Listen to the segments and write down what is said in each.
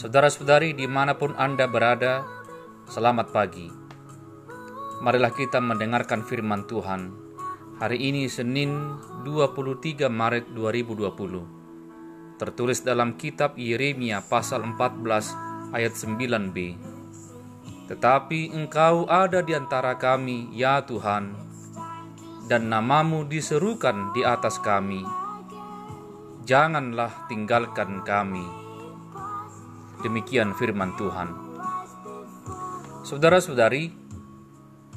Saudara-saudari di mana pun Anda berada, selamat pagi. Marilah kita mendengarkan firman Tuhan. Hari ini Senin 23 Maret 2020. Tertulis dalam kitab Yeremia pasal 14 ayat 9b. Tetapi engkau ada di antara kami, ya Tuhan, dan namamu diserukan di atas kami. Janganlah tinggalkan kami Demikian firman Tuhan. Saudara-saudari,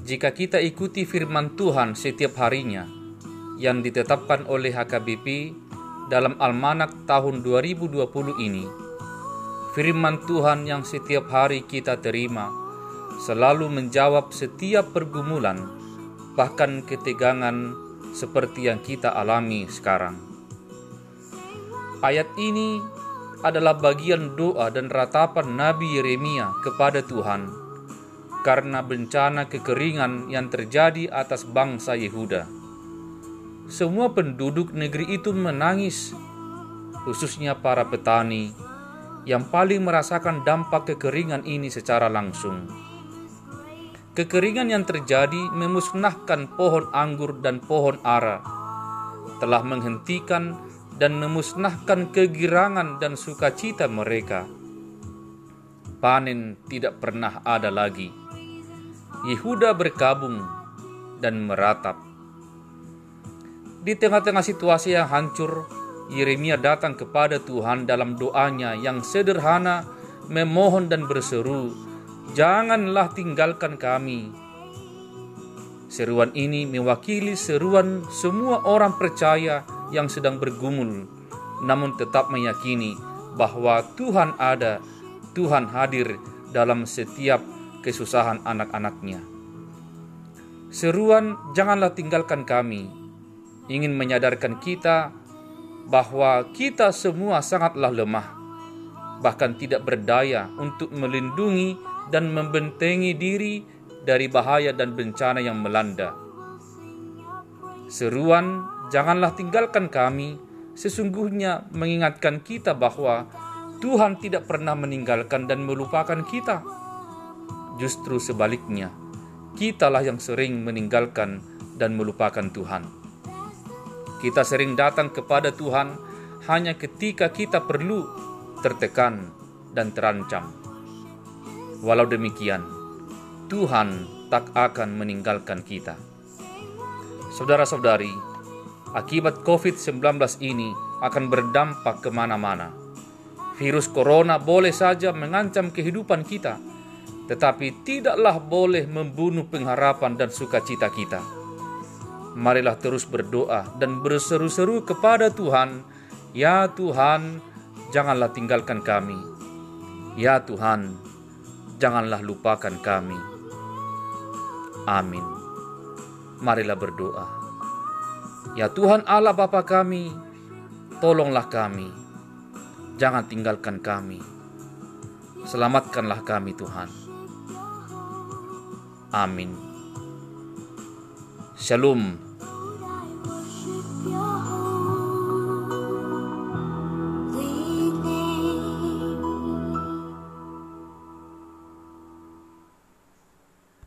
jika kita ikuti firman Tuhan setiap harinya yang ditetapkan oleh HKBP dalam Almanak tahun 2020 ini, firman Tuhan yang setiap hari kita terima selalu menjawab setiap pergumulan, bahkan ketegangan seperti yang kita alami sekarang. Ayat ini adalah bagian doa dan ratapan Nabi Yeremia kepada Tuhan karena bencana kekeringan yang terjadi atas bangsa Yehuda. Semua penduduk negeri itu menangis, khususnya para petani yang paling merasakan dampak kekeringan ini secara langsung. Kekeringan yang terjadi memusnahkan pohon anggur dan pohon ara, telah menghentikan dan memusnahkan kegirangan dan sukacita mereka. Panen tidak pernah ada lagi. Yehuda berkabung dan meratap. Di tengah-tengah situasi yang hancur, Yeremia datang kepada Tuhan dalam doanya yang sederhana, memohon dan berseru, "Janganlah tinggalkan kami." Seruan ini mewakili seruan semua orang percaya yang sedang bergumul, namun tetap meyakini bahwa Tuhan ada, Tuhan hadir dalam setiap kesusahan anak-anaknya. Seruan janganlah tinggalkan kami, ingin menyadarkan kita bahwa kita semua sangatlah lemah, bahkan tidak berdaya untuk melindungi dan membentengi diri dari bahaya dan bencana yang melanda. Seruan Janganlah tinggalkan kami, sesungguhnya mengingatkan kita bahwa Tuhan tidak pernah meninggalkan dan melupakan kita. Justru sebaliknya, kitalah yang sering meninggalkan dan melupakan Tuhan. Kita sering datang kepada Tuhan hanya ketika kita perlu tertekan dan terancam. Walau demikian, Tuhan tak akan meninggalkan kita. Saudara-saudari, akibat COVID-19 ini akan berdampak ke mana-mana. Virus corona boleh saja mengancam kehidupan kita, tetapi tidaklah boleh membunuh pengharapan dan sukacita kita. Marilah terus berdoa dan berseru-seru kepada Tuhan, "Ya Tuhan, janganlah tinggalkan kami. Ya Tuhan, janganlah lupakan kami." Amin. Marilah berdoa. Ya Tuhan Allah Bapa kami, tolonglah kami. Jangan tinggalkan kami. Selamatkanlah kami Tuhan. Amin. Shalom